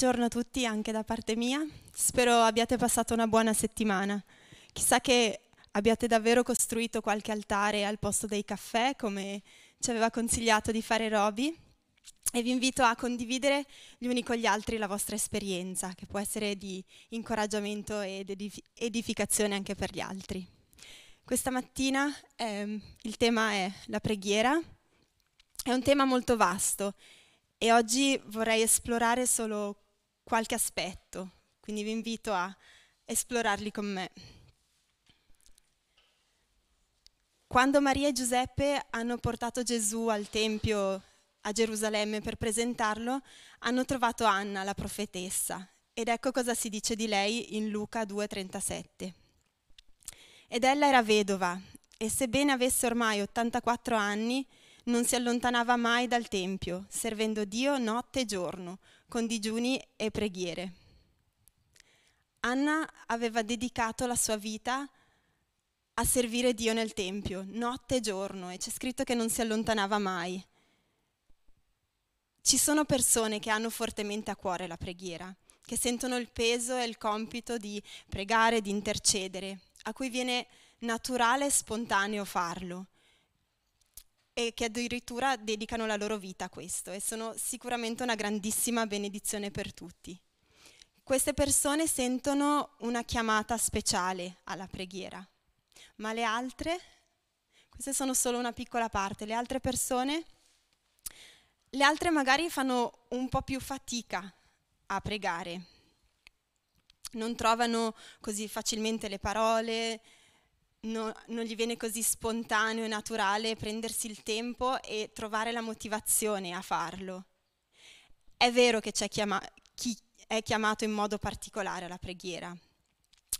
Buongiorno a tutti anche da parte mia, spero abbiate passato una buona settimana. Chissà che abbiate davvero costruito qualche altare al posto dei caffè come ci aveva consigliato di fare Roby e vi invito a condividere gli uni con gli altri la vostra esperienza che può essere di incoraggiamento ed edificazione anche per gli altri. Questa mattina eh, il tema è la preghiera, è un tema molto vasto e oggi vorrei esplorare solo qualche aspetto, quindi vi invito a esplorarli con me. Quando Maria e Giuseppe hanno portato Gesù al Tempio a Gerusalemme per presentarlo, hanno trovato Anna, la profetessa, ed ecco cosa si dice di lei in Luca 2,37. Ed ella era vedova, e sebbene avesse ormai 84 anni, non si allontanava mai dal Tempio, servendo Dio notte e giorno, con digiuni e preghiere. Anna aveva dedicato la sua vita a servire Dio nel Tempio, notte e giorno, e c'è scritto che non si allontanava mai. Ci sono persone che hanno fortemente a cuore la preghiera, che sentono il peso e il compito di pregare, di intercedere, a cui viene naturale e spontaneo farlo e che addirittura dedicano la loro vita a questo e sono sicuramente una grandissima benedizione per tutti. Queste persone sentono una chiamata speciale alla preghiera, ma le altre, queste sono solo una piccola parte, le altre persone, le altre magari fanno un po' più fatica a pregare, non trovano così facilmente le parole, no, non gli viene così spontaneo e naturale prendersi il tempo e trovare la motivazione a farlo. È vero che c'è chiama- chi è chiamato in modo particolare alla preghiera,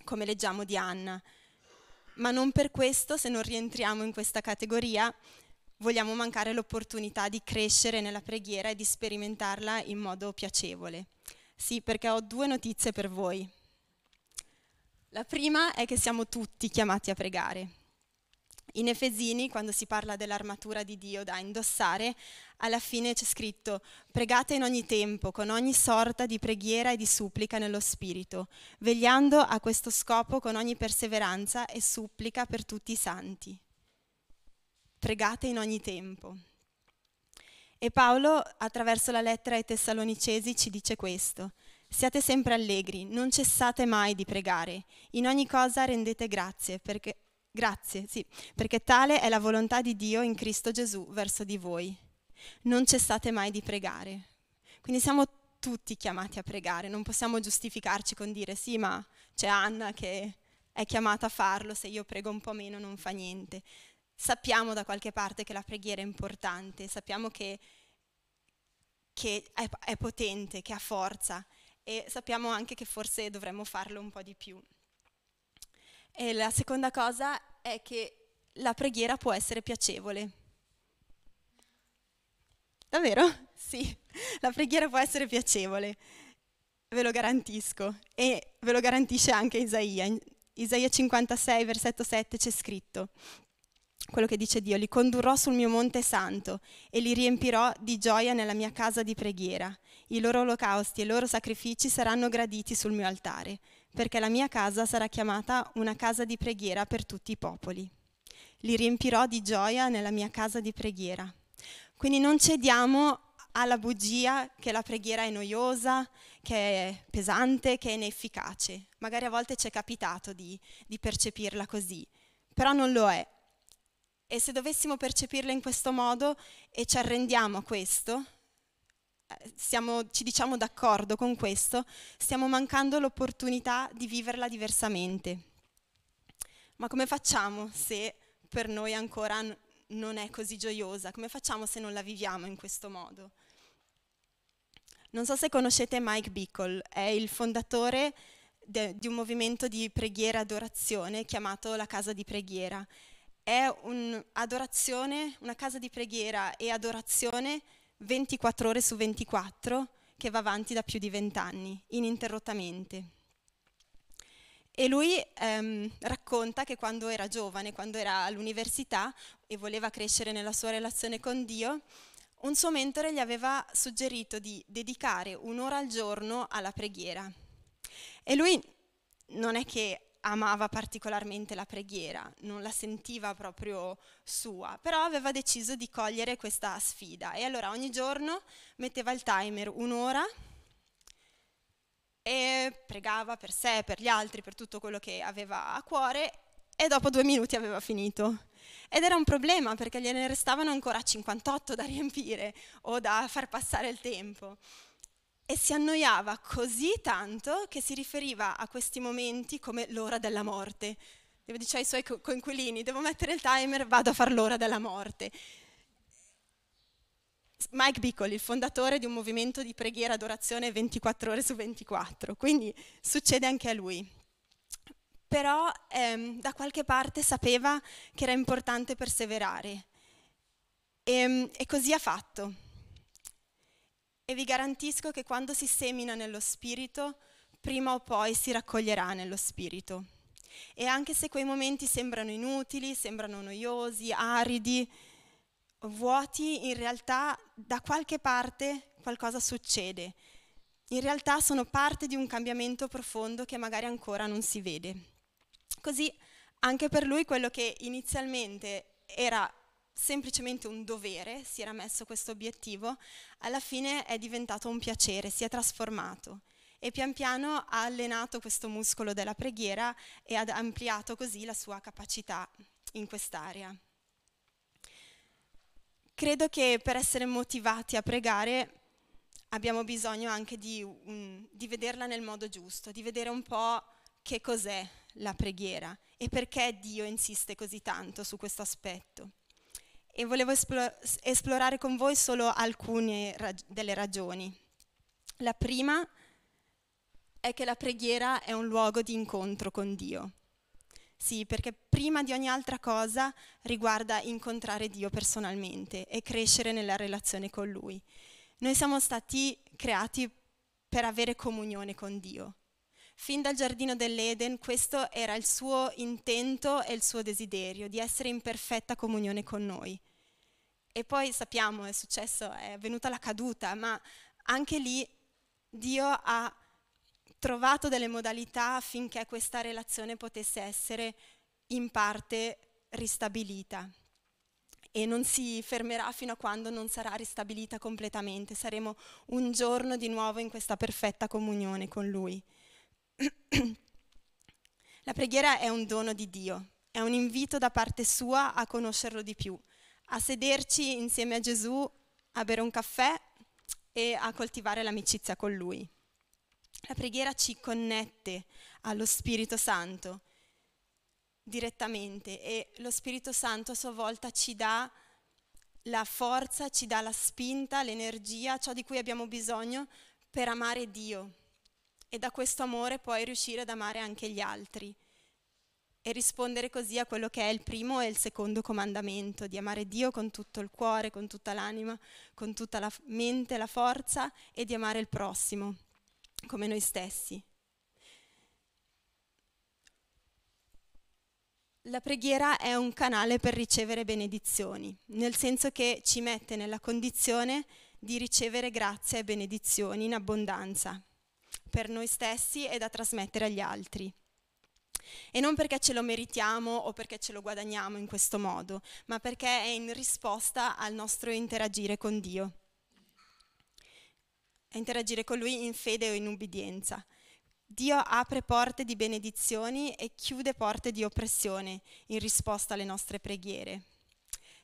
come leggiamo di Anna, ma non per questo, se non rientriamo in questa categoria, vogliamo mancare l'opportunità di crescere nella preghiera e di sperimentarla in modo piacevole. Sì, perché ho due notizie per voi. La prima è che siamo tutti chiamati a pregare. In Efesini, quando si parla dell'armatura di Dio da indossare, alla fine c'è scritto pregate in ogni tempo, con ogni sorta di preghiera e di supplica nello Spirito, vegliando a questo scopo con ogni perseveranza e supplica per tutti i santi. Pregate in ogni tempo. E Paolo, attraverso la lettera ai Tessalonicesi, ci dice questo. Siate sempre allegri, non cessate mai di pregare. In ogni cosa rendete grazie, perché, grazie, sì, perché tale è la volontà di Dio in Cristo Gesù verso di voi. Non cessate mai di pregare. Quindi siamo tutti chiamati a pregare, non possiamo giustificarci con dire sì, ma c'è Anna che è chiamata a farlo, se io prego un po' meno non fa niente. Sappiamo da qualche parte che la preghiera è importante, sappiamo che, che è, è potente, che ha forza e sappiamo anche che forse dovremmo farlo un po' di più. E la seconda cosa è che la preghiera può essere piacevole. Davvero? Sì, la preghiera può essere piacevole, ve lo garantisco. E ve lo garantisce anche Isaia. In Isaia 56, versetto 7 c'è scritto, quello che dice Dio, li condurrò sul mio monte santo e li riempirò di gioia nella mia casa di preghiera. I loro olocausti e i loro sacrifici saranno graditi sul mio altare, perché la mia casa sarà chiamata una casa di preghiera per tutti i popoli. Li riempirò di gioia nella mia casa di preghiera. Quindi non cediamo alla bugia che la preghiera è noiosa, che è pesante, che è inefficace. Magari a volte ci è capitato di, di percepirla così, però non lo è e se dovessimo percepirla in questo modo e ci arrendiamo a questo, siamo, ci diciamo d'accordo con questo, stiamo mancando l'opportunità di viverla diversamente. Ma come facciamo se per noi ancora non è così gioiosa? Come facciamo se non la viviamo in questo modo? Non so se conoscete Mike Bickle, è il fondatore de- di un movimento di preghiera e adorazione chiamato la Casa di Preghiera è un'adorazione, una casa di preghiera e adorazione 24 ore su 24 che va avanti da più di 20 anni, ininterrottamente. E lui ehm, racconta che quando era giovane, quando era all'università e voleva crescere nella sua relazione con Dio, un suo mentore gli aveva suggerito di dedicare un'ora al giorno alla preghiera. E lui non è che amava particolarmente la preghiera, non la sentiva proprio sua, però aveva deciso di cogliere questa sfida e allora ogni giorno metteva il timer un'ora e pregava per sé, per gli altri, per tutto quello che aveva a cuore e dopo due minuti aveva finito. Ed era un problema perché gliene restavano ancora 58 da riempire o da far passare il tempo e si annoiava così tanto che si riferiva a questi momenti come l'ora della morte. Dice ai suoi coinquilini, devo mettere il timer, vado a fare l'ora della morte. Mike Bickle, il fondatore di un movimento di preghiera adorazione 24 ore su 24, quindi succede anche a lui. Però ehm, da qualche parte sapeva che era importante perseverare e, e così ha fatto e vi garantisco che quando si semina nello Spirito, prima o poi si raccoglierà nello Spirito. E anche se quei momenti sembrano inutili, sembrano noiosi, aridi, vuoti, in realtà da qualche parte qualcosa succede. In realtà sono parte di un cambiamento profondo che magari ancora non si vede. Così anche per lui quello che inizialmente era semplicemente un dovere, si era messo questo obiettivo, alla fine è diventato un piacere, si è trasformato e pian piano ha allenato questo muscolo della preghiera e ha ampliato così la sua capacità in quest'area. Credo che per essere motivati a pregare abbiamo bisogno anche di, un, di vederla nel modo giusto, di vedere un po' che cos'è la preghiera e perché Dio insiste così tanto su questo aspetto e volevo esplorare con voi solo alcune rag- delle ragioni. La prima è che la preghiera è un luogo di incontro con Dio. Sì, perché prima di ogni altra cosa riguarda incontrare Dio personalmente e crescere nella relazione con Lui. Noi siamo stati creati per avere comunione con Dio. Fin dal giardino dell'Eden questo era il suo intento e il suo desiderio, di essere in perfetta comunione con noi. E poi sappiamo, è successo, è venuta la caduta, ma anche lì Dio ha trovato delle modalità affinché questa relazione potesse essere in parte ristabilita e non si fermerà fino a quando non sarà ristabilita completamente. Saremo un giorno di nuovo in questa perfetta comunione con Lui. La preghiera è un dono di Dio, è un invito da parte sua a conoscerlo di più, a sederci insieme a Gesù, a bere un caffè e a coltivare l'amicizia con Lui. La preghiera ci connette allo Spirito Santo direttamente e lo Spirito Santo a sua volta ci dà la forza, ci dà la spinta, l'energia, ciò di cui abbiamo bisogno per amare Dio, e da questo amore puoi riuscire ad amare anche gli altri e rispondere così a quello che è il primo e il secondo comandamento, di amare Dio con tutto il cuore, con tutta l'anima, con tutta la mente, la forza e di amare il prossimo come noi stessi. La preghiera è un canale per ricevere benedizioni, nel senso che ci mette nella condizione di ricevere grazia e benedizioni in abbondanza per noi stessi e da trasmettere agli altri. E non perché ce lo meritiamo o perché ce lo guadagniamo in questo modo, ma perché è in risposta al nostro interagire con Dio. A interagire con Lui in fede o in ubbidienza. Dio apre porte di benedizioni e chiude porte di oppressione in risposta alle nostre preghiere.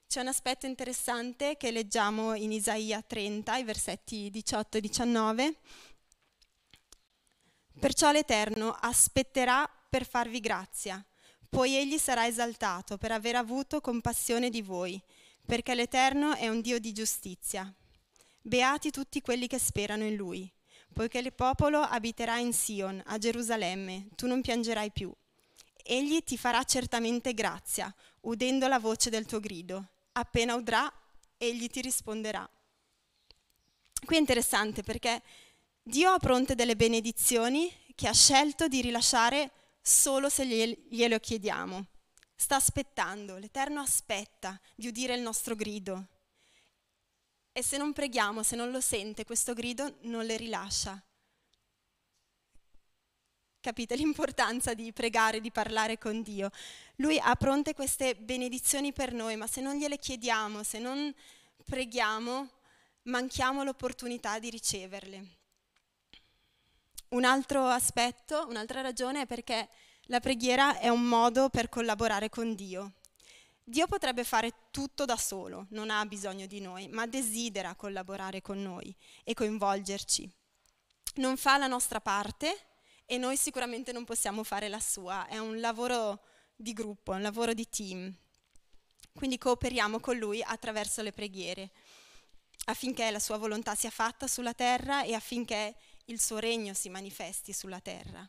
C'è un aspetto interessante che leggiamo in Isaia 30, i versetti 18 e 19, Perciò l'Eterno aspetterà per farvi grazia, poi egli sarà esaltato per aver avuto compassione di voi, perché l'Eterno è un Dio di giustizia. Beati tutti quelli che sperano in lui, poiché il popolo abiterà in Sion, a Gerusalemme, tu non piangerai più. Egli ti farà certamente grazia, udendo la voce del tuo grido. Appena udrà, egli ti risponderà. Qui è interessante perché Dio ha pronte delle benedizioni che ha scelto di rilasciare solo se glielo chiediamo. Sta aspettando, l'Eterno aspetta di udire il nostro grido. e se non preghiamo, se non lo sente, questo grido non le rilascia. Capite l'importanza di pregare, di parlare con Dio? Lui ha pronte queste benedizioni per noi, ma se non gliele chiediamo, se non preghiamo, manchiamo l'opportunità di riceverle. Un altro aspetto, un'altra ragione è perché la preghiera è un modo per collaborare con Dio. Dio potrebbe fare tutto da solo, non ha bisogno di noi, ma desidera collaborare con noi e coinvolgerci. Non fa la nostra parte e noi sicuramente non possiamo fare la sua, è un lavoro di gruppo, un lavoro di team. Quindi cooperiamo con Lui attraverso le preghiere, affinché la sua volontà sia fatta sulla terra e affinché il suo regno si manifesti sulla terra.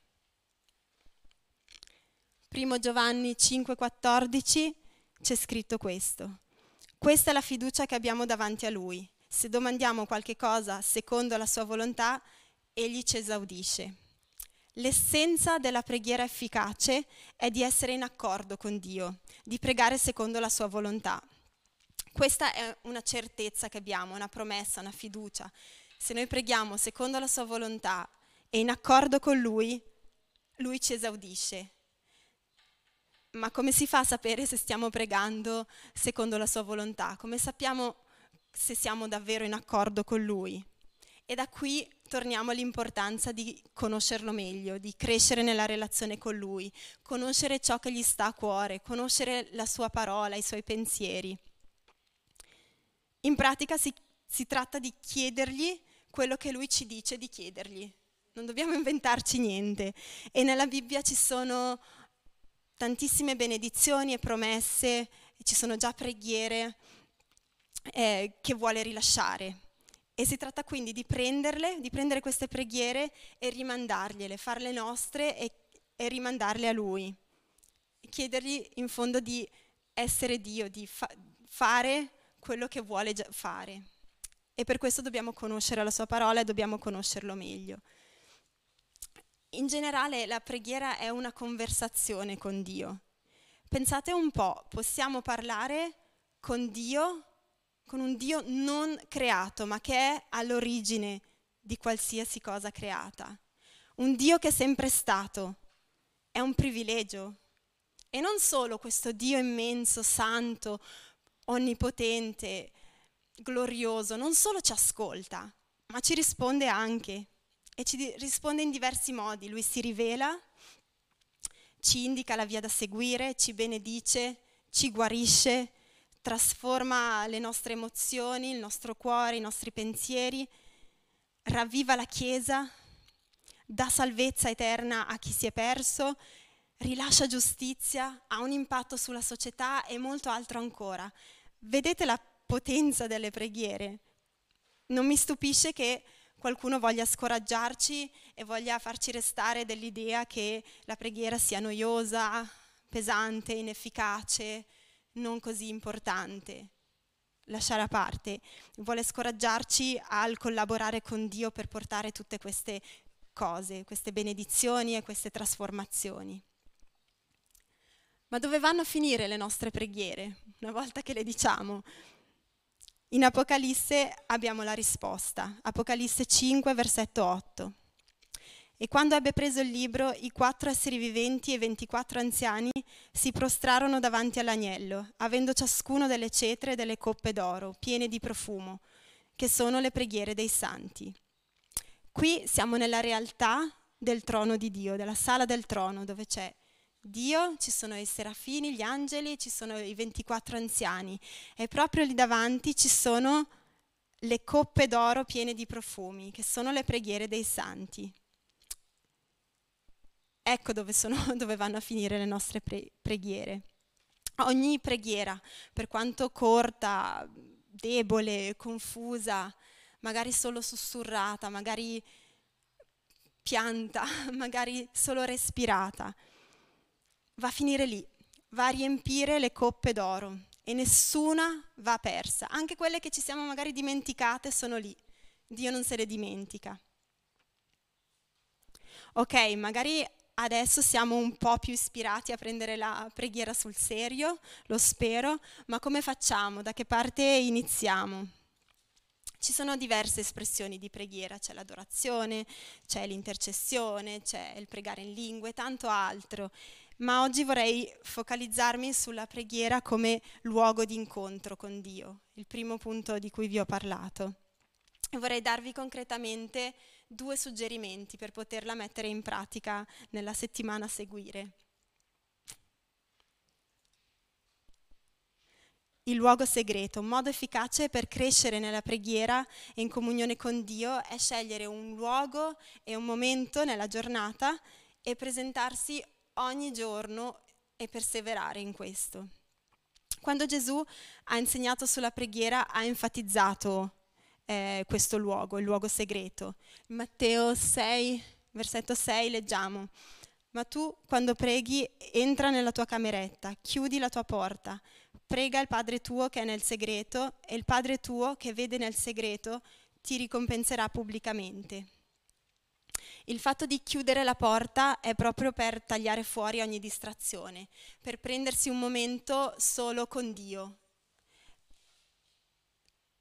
Primo Giovanni 5,14 c'è scritto questo. Questa è la fiducia che abbiamo davanti a Lui. Se domandiamo qualche cosa secondo la sua volontà, Egli ci esaudisce. L'essenza della preghiera efficace è di essere in accordo con Dio, di pregare secondo la sua volontà. Questa è una certezza che abbiamo, una promessa, una fiducia. Se noi preghiamo secondo la sua volontà e in accordo con Lui, Lui ci esaudisce. Ma come si fa a sapere se stiamo pregando secondo la sua volontà? Come sappiamo se siamo davvero in accordo con Lui? E da qui torniamo all'importanza di conoscerlo meglio, di crescere nella relazione con Lui, conoscere ciò che gli sta a cuore, conoscere la sua parola, i suoi pensieri. In pratica si, si tratta di chiedergli quello che Lui ci dice di chiedergli. Non dobbiamo inventarci niente. E nella Bibbia ci sono tantissime benedizioni e promesse, ci sono già preghiere eh, che vuole rilasciare. E si tratta quindi di prenderle, di prendere queste preghiere e rimandargliele, farle nostre e, e rimandarle a Lui. chiedergli in fondo di essere Dio, di fa- fare quello che vuole fare. E per questo dobbiamo conoscere la sua parola e dobbiamo conoscerlo meglio. In generale la preghiera è una conversazione con Dio. Pensate un po', possiamo parlare con Dio con un Dio non creato, ma che è all'origine di qualsiasi cosa creata. Un Dio che è sempre stato. È un privilegio. E non solo questo Dio immenso, santo, onnipotente, glorioso, non solo ci ascolta, ma ci risponde anche. E ci risponde in diversi modi. Lui si rivela, ci indica la via da seguire, ci benedice, ci guarisce, trasforma le nostre emozioni, il nostro cuore, i nostri pensieri, ravviva la Chiesa, dà salvezza eterna a chi si è perso, rilascia giustizia, ha un impatto sulla società e molto altro ancora. Vedete la potenza delle preghiere? Non mi stupisce che qualcuno voglia scoraggiarci e voglia farci restare dell'idea che la preghiera sia noiosa, pesante, inefficace, non così importante, lasciare a parte, vuole scoraggiarci al collaborare con Dio per portare tutte queste cose, queste benedizioni e queste trasformazioni. Ma dove vanno a finire le nostre preghiere una volta che le diciamo? In Apocalisse abbiamo la risposta, Apocalisse 5, versetto 8. E quando ebbe preso il libro, i quattro esseri viventi e i ventiquattro anziani si prostrarono davanti all'agnello, avendo ciascuno delle cetre e delle coppe d'oro, piene di profumo, che sono le preghiere dei santi. Qui siamo nella realtà del trono di Dio, della sala del trono, dove c'è Dio, ci sono i serafini, gli angeli, ci sono i 24 anziani e proprio lì davanti ci sono le coppe d'oro piene di profumi, che sono le preghiere dei santi. Ecco dove, sono, dove vanno a finire le nostre pre- preghiere. Ogni preghiera, per quanto corta, debole, confusa, magari solo sussurrata, magari pianta, magari solo respirata, va a finire lì, va a riempire le coppe d'oro e nessuna va persa. Anche quelle che ci siamo magari dimenticate sono lì. Dio non se le dimentica. Ok, magari Adesso siamo un po' più ispirati a prendere la preghiera sul serio, lo spero, ma come facciamo? Da che parte iniziamo? Ci sono diverse espressioni di preghiera, c'è l'adorazione, c'è l'intercessione, c'è il pregare in lingue, tanto altro, ma oggi vorrei focalizzarmi sulla preghiera come luogo di incontro con Dio, il primo punto di cui vi ho parlato. Vorrei darvi concretamente due suggerimenti per poterla mettere in pratica nella settimana a seguire. il luogo segreto. Un modo efficace per crescere nella preghiera e in comunione con Dio è scegliere un luogo e un momento nella giornata e presentarsi ogni giorno e perseverare in questo. Quando Gesù ha insegnato sulla preghiera ha enfatizzato eh, questo luogo, il luogo segreto. Matteo 6, versetto 6 leggiamo, ma tu quando preghi entra nella tua cameretta, chiudi la tua porta, Prega il Padre tuo che è nel segreto e il Padre tuo che vede nel segreto ti ricompenserà pubblicamente. Il fatto di chiudere la porta è proprio per tagliare fuori ogni distrazione, per prendersi un momento solo con Dio.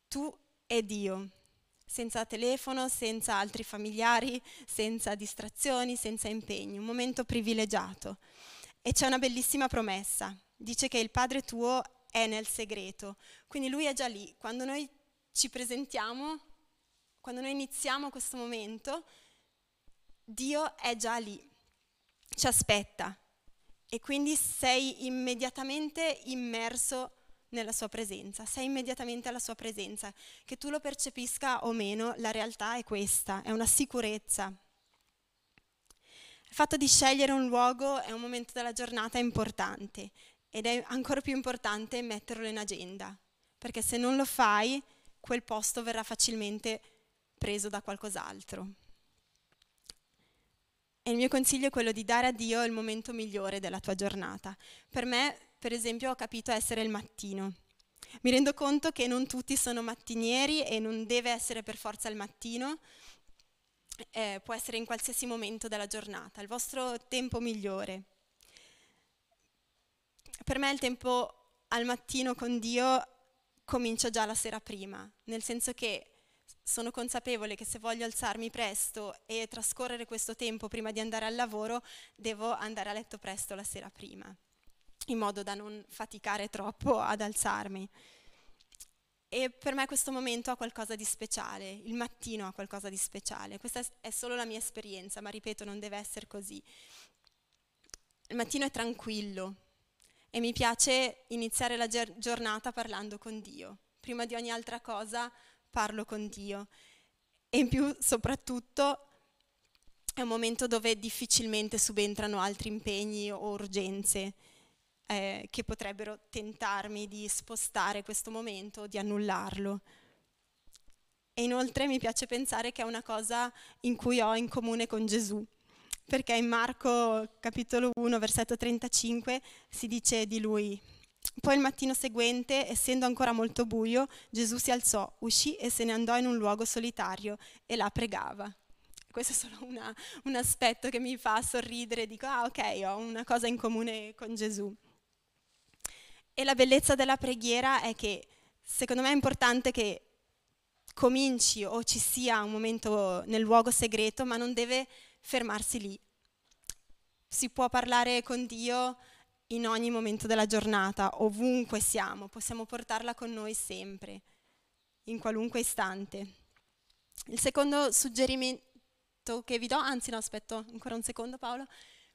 Tu e Dio, senza telefono, senza altri familiari, senza distrazioni, senza impegni, un momento privilegiato. E c'è una bellissima promessa. Dice che il Padre tuo è nel segreto. Quindi lui è già lì. Quando noi ci presentiamo, quando noi iniziamo questo momento, Dio è già lì, ci aspetta e quindi sei immediatamente immerso nella sua presenza, sei immediatamente alla sua presenza. Che tu lo percepisca o meno, la realtà è questa, è una sicurezza. Il fatto di scegliere un luogo è un momento della giornata importante ed è ancora più importante metterlo in agenda, perché se non lo fai, quel posto verrà facilmente preso da qualcos'altro. E il mio consiglio è quello di dare a Dio il momento migliore della tua giornata. Per me, per esempio, ho capito essere il mattino. Mi rendo conto che non tutti sono mattinieri e non deve essere per forza il mattino, eh, può essere in qualsiasi momento della giornata, il vostro tempo migliore per me il tempo al mattino con Dio comincia già la sera prima, nel senso che sono consapevole che se voglio alzarmi presto e trascorrere questo tempo prima di andare al lavoro, devo andare a letto presto la sera prima, in modo da non faticare troppo ad alzarmi. E per me questo momento ha qualcosa di speciale, il mattino ha qualcosa di speciale. Questa è solo la mia esperienza, ma ripeto, non deve essere così. Il mattino è tranquillo, e mi piace iniziare la giornata parlando con Dio. Prima di ogni altra cosa parlo con Dio. E in più, soprattutto, è un momento dove difficilmente subentrano altri impegni o urgenze eh, che potrebbero tentarmi di spostare questo momento o di annullarlo. E inoltre mi piace pensare che è una cosa in cui ho in comune con Gesù perché in Marco capitolo 1, versetto 35 si dice di lui, poi il mattino seguente, essendo ancora molto buio, Gesù si alzò, uscì e se ne andò in un luogo solitario e là pregava. Questo è solo una, un aspetto che mi fa sorridere, dico, ah ok, ho una cosa in comune con Gesù. E la bellezza della preghiera è che secondo me è importante che cominci o ci sia un momento nel luogo segreto, ma non deve fermarsi lì. Si può parlare con Dio in ogni momento della giornata, ovunque siamo, possiamo portarla con noi sempre, in qualunque istante. Il secondo suggerimento che vi do, anzi no, aspetto ancora un secondo Paolo,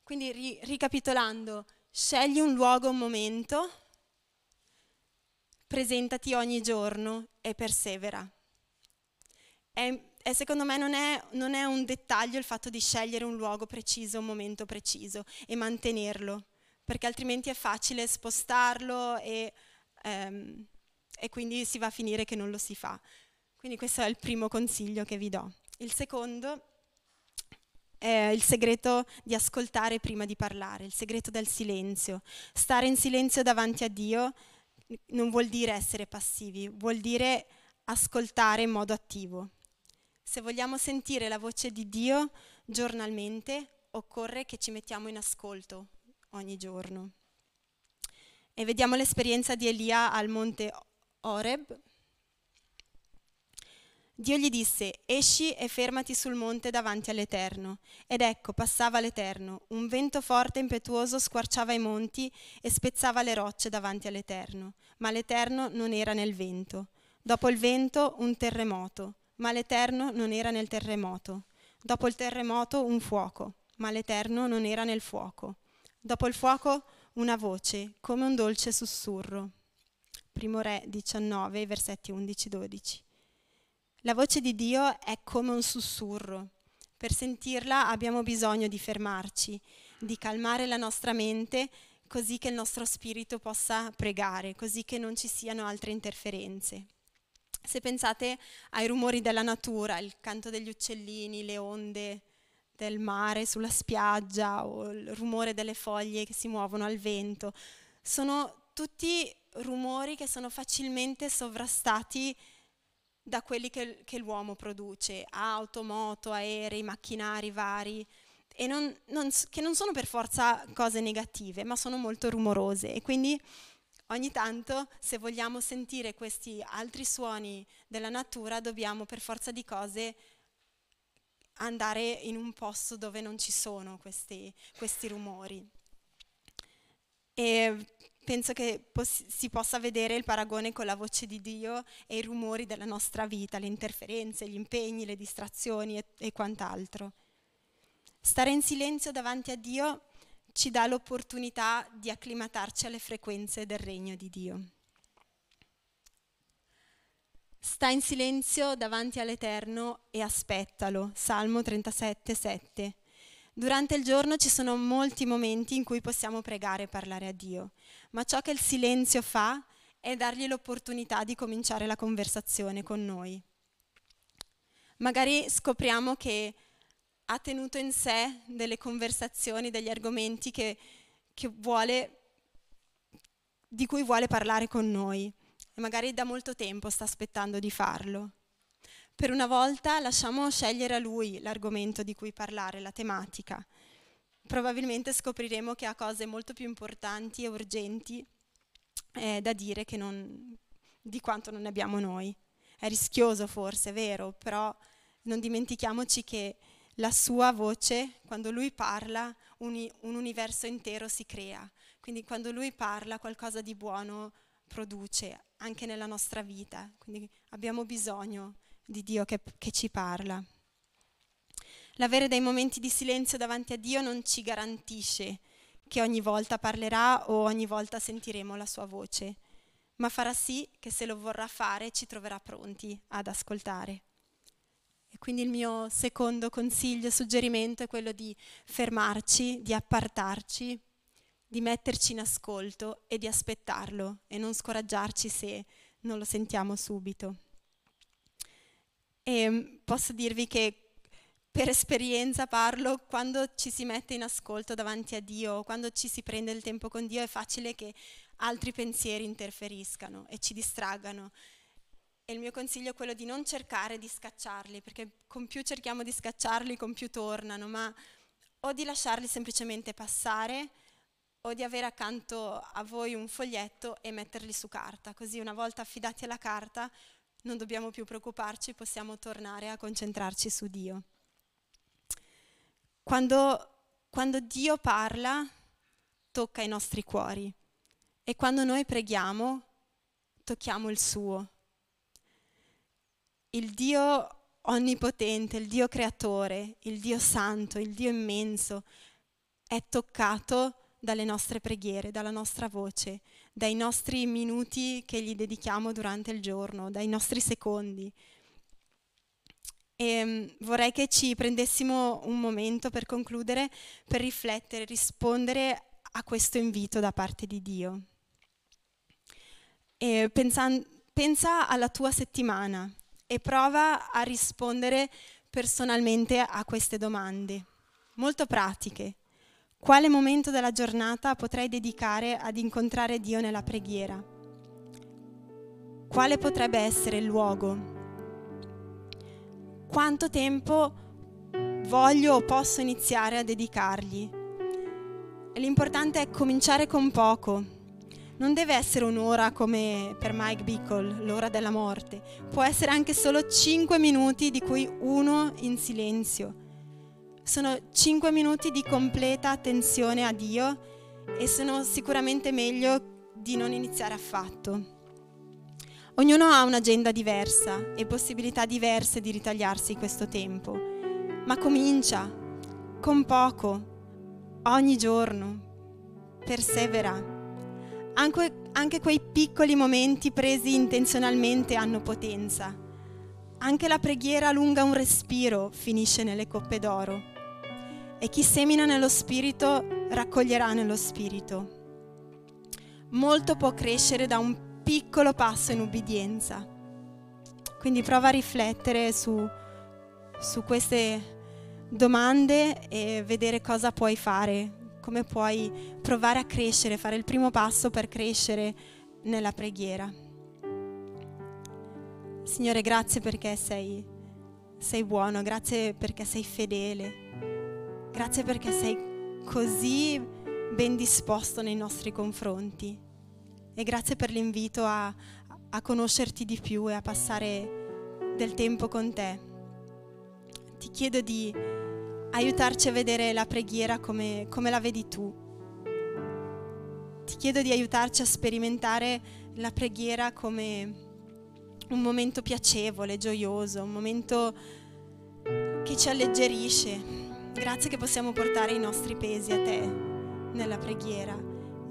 quindi ri- ricapitolando, scegli un luogo, un momento, presentati ogni giorno e persevera. È e secondo me non è, non è, un dettaglio il fatto di scegliere un luogo preciso, un momento preciso e mantenerlo, perché altrimenti è facile spostarlo e, ehm, e quindi si va a finire che non lo si fa. Quindi questo è il primo consiglio che vi do. Il secondo è il segreto di ascoltare prima di parlare, il segreto del silenzio. Stare in silenzio davanti a Dio non vuol dire essere passivi, vuol dire ascoltare in modo attivo. Se vogliamo sentire la voce di Dio giornalmente, occorre che ci mettiamo in ascolto ogni giorno. E vediamo l'esperienza di Elia al monte Oreb. Dio gli disse, esci e fermati sul monte davanti all'Eterno. Ed ecco, passava l'Eterno. Un vento forte e impetuoso squarciava i monti e spezzava le rocce davanti all'Eterno. Ma l'Eterno non era nel vento. Dopo il vento un terremoto, ma l'Eterno non era nel terremoto. Dopo il terremoto un fuoco, ma l'Eterno non era nel fuoco. Dopo il fuoco una voce, come un dolce sussurro. Primo Re 19, versetti 11-12. La voce di Dio è come un sussurro. Per sentirla abbiamo bisogno di fermarci, di calmare la nostra mente così che il nostro spirito possa pregare, così che non ci siano altre interferenze. Se pensate ai rumori della natura, il canto degli uccellini, le onde del mare sulla spiaggia o il rumore delle foglie che si muovono al vento, sono tutti rumori che sono facilmente sovrastati da quelli che, che l'uomo produce, auto, moto, aerei, macchinari vari, e non, non, che non sono per forza cose negative, ma sono molto rumorose. E quindi ogni tanto, se vogliamo sentire questi altri suoni della natura, dobbiamo per forza di cose andare in un posto dove non ci sono questi, questi rumori. E penso che pos- si possa vedere il paragone con la voce di Dio e i rumori della nostra vita, le interferenze, gli impegni, le distrazioni e, e quant'altro. Stare in silenzio davanti a Dio ci dà l'opportunità di acclimatarci alle frequenze del regno di Dio. Sta in silenzio davanti all'Eterno e aspettalo. Salmo 37, 7. Durante il giorno ci sono molti momenti in cui possiamo pregare e parlare a Dio, ma ciò che il silenzio fa è dargli l'opportunità di cominciare la conversazione con noi. Magari scopriamo che ha tenuto in sé delle conversazioni, degli argomenti che, che vuole, di cui vuole parlare con noi e magari da molto tempo sta aspettando di farlo. Per una volta lasciamo scegliere a lui l'argomento di cui parlare, la tematica. Probabilmente scopriremo che ha cose molto più importanti e urgenti eh, da dire non, di quanto non ne abbiamo noi. È rischioso forse, è vero, però non dimentichiamoci che la sua voce, quando lui parla, un, un universo intero si crea. Quindi quando lui parla qualcosa di buono produce anche nella nostra vita. Quindi abbiamo bisogno di Dio che, che ci parla. L'avere dei momenti di silenzio davanti a Dio non ci garantisce che ogni volta parlerà o ogni volta sentiremo la sua voce, ma farà sì che se lo vorrà fare ci troverà pronti ad ascoltare. E quindi il mio secondo consiglio, suggerimento è quello di fermarci, di appartarci, di metterci in ascolto e di aspettarlo e non scoraggiarci se non lo sentiamo subito. E mm, posso dirvi che per esperienza parlo, quando ci si mette in ascolto davanti a Dio, quando ci si prende il tempo con Dio, è facile che altri pensieri interferiscano e ci distraggano. E il mio consiglio è quello di non cercare di scacciarli, perché con più cerchiamo di scacciarli, con più tornano, ma o di lasciarli semplicemente passare o di avere accanto a voi un foglietto e metterli su carta, così una volta affidati alla carta non dobbiamo più preoccuparci, possiamo tornare a concentrarci su Dio. Quando, quando Dio parla, tocca i nostri cuori e quando noi preghiamo, tocchiamo il suo. Il Dio onnipotente, il Dio creatore, il Dio santo, il Dio immenso, è toccato dalle nostre preghiere, dalla nostra voce, dai nostri minuti che gli dedichiamo durante il giorno, dai nostri secondi. E mm, vorrei che ci prendessimo un momento per concludere, per riflettere, rispondere a questo invito da parte di Dio. E pensa, pensa alla tua settimana e prova a rispondere personalmente a queste domande, molto pratiche quale momento della giornata potrei dedicare ad incontrare Dio nella preghiera? Quale potrebbe essere il luogo? Quanto tempo voglio o posso iniziare a dedicargli? L'importante è cominciare con poco, non deve essere un'ora come per Mike Bickle, l'ora della morte. Può essere anche solo 5 minuti di cui uno in silenzio. Sono 5 minuti di completa attenzione a Dio e sono sicuramente meglio di non iniziare affatto. Ognuno ha un'agenda diversa e possibilità diverse di ritagliarsi questo tempo, ma comincia con poco, ogni giorno, persevera anche, anche quei piccoli momenti presi intenzionalmente hanno potenza. Anche la preghiera lunga un respiro finisce nelle coppe d'oro. E chi semina nello spirito raccoglierà nello spirito. Molto può crescere da un piccolo passo in ubbidienza. Quindi prova a riflettere su, su queste domande e vedere cosa puoi fare come puoi provare a crescere, fare il primo passo per crescere nella preghiera. Signore, grazie perché sei, sei buono, grazie perché sei fedele, grazie perché sei così ben disposto nei nostri confronti e grazie per l'invito a, a conoscerti di più e a passare del tempo con te. Ti chiedo di aiutarci a vedere la preghiera come, come la vedi tu. Ti chiedo di aiutarci a sperimentare la preghiera come un momento piacevole, gioioso, un momento che ci alleggerisce. Grazie che possiamo portare i nostri pesi a te nella preghiera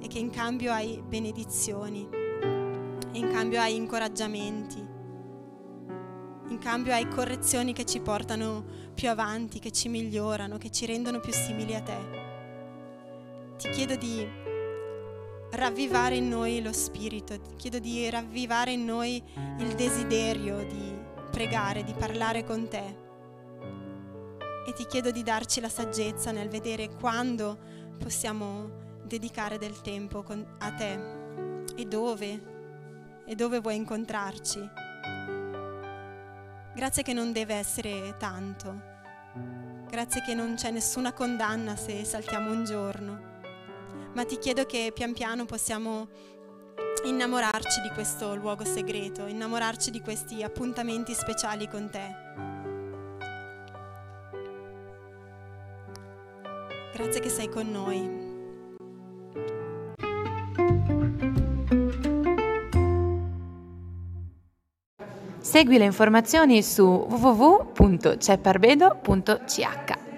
e che in cambio hai benedizioni e in cambio hai incoraggiamenti in cambio hai correzioni che ci portano più avanti, che ci migliorano, che ci rendono più simili a te. Ti chiedo di ravvivare in noi lo spirito, ti chiedo di ravvivare in noi il desiderio di pregare, di parlare con te. E ti chiedo di darci la saggezza nel vedere quando possiamo dedicare del tempo a te e dove, e dove vuoi incontrarci. Grazie che non deve essere tanto. Grazie che non c'è nessuna condanna se saltiamo un giorno. Ma ti chiedo che pian piano possiamo innamorarci di questo luogo segreto, innamorarci di questi appuntamenti speciali con te. Grazie che sei con noi. Segui le informazioni su www.cepparbedo.ch.